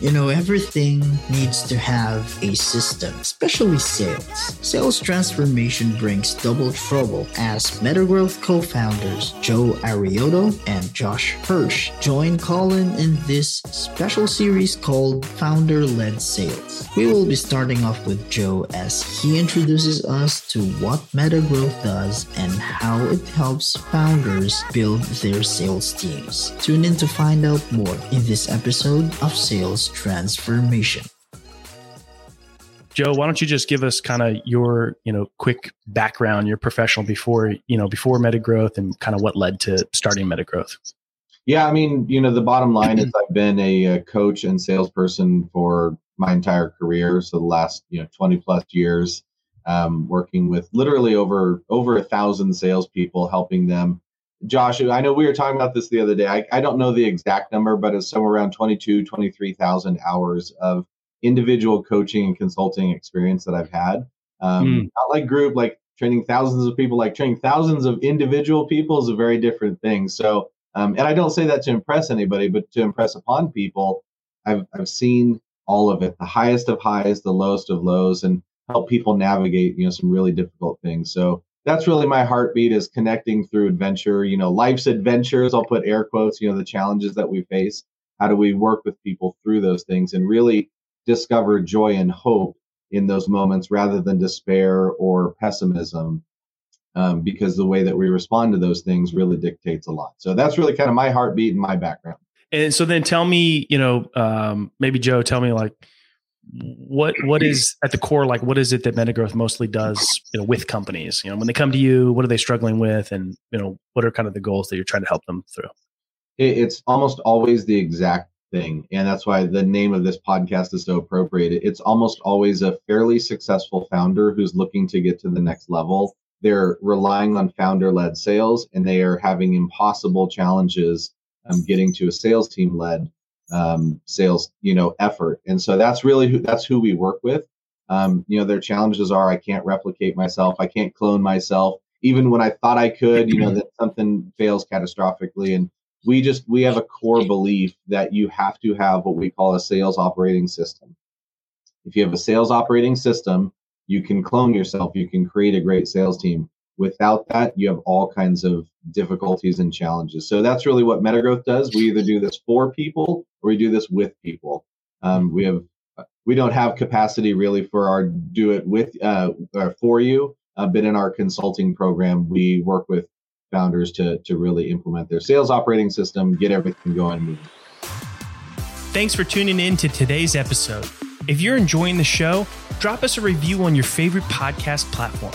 You know, everything needs to have a system, especially sales. Sales transformation brings double trouble as Metagrowth co-founders Joe Arioto and Josh Hirsch join Colin in this special series called Founder-Led Sales. We will be starting off with Joe as he introduces us to what Metagrowth does and how it helps founders build their sales teams. Tune in to find out more in this episode of Sales transformation. Joe, why don't you just give us kind of your, you know, quick background, your professional before, you know, before Metagrowth and kind of what led to starting Metagrowth? Yeah, I mean, you know, the bottom line is I've been a, a coach and salesperson for my entire career, so the last, you know, 20 plus years, um, working with literally over over a thousand salespeople, helping them Josh, I know we were talking about this the other day. I, I don't know the exact number, but it's somewhere around 22, 23,000 hours of individual coaching and consulting experience that I've had. Um, mm. Not like group, like training thousands of people, like training thousands of individual people is a very different thing. So, um, and I don't say that to impress anybody, but to impress upon people. I've, I've seen all of it, the highest of highs, the lowest of lows, and help people navigate, you know, some really difficult things. So that's really my heartbeat is connecting through adventure you know life's adventures i'll put air quotes you know the challenges that we face how do we work with people through those things and really discover joy and hope in those moments rather than despair or pessimism um, because the way that we respond to those things really dictates a lot. So that's really kind of my heartbeat and my background. And so then tell me you know um, maybe joe tell me like what what is at the core like what is it that metagrowth mostly does you know with companies? You know when they come to you what are they struggling with? And you know what are kind of the goals that you're trying to help them through? It's almost always the exact thing. And that's why the name of this podcast is so appropriate. It's almost always a fairly successful founder who's looking to get to the next level. They're relying on founder led sales and they are having impossible challenges um, getting to a sales team led um, sales you know effort. And so that's really who that's who we work with. Um, you know their challenges are i can't replicate myself. I can't clone myself. Even when i thought i could you know that something fails catastrophically. And we just we have a core belief that you have to have what we call a sales operating system. If you have a sales operating system you can clone yourself. You can create a great sales team Without that, you have all kinds of difficulties and challenges. So that's really what Metagrowth does. We either do this for people or we do this with people. Um, we have we don't have capacity really for our do it with uh, for you, uh, but in our consulting program, we work with founders to to really implement their sales operating system, get everything going. Thanks for tuning in to today's episode. If you're enjoying the show, drop us a review on your favorite podcast platform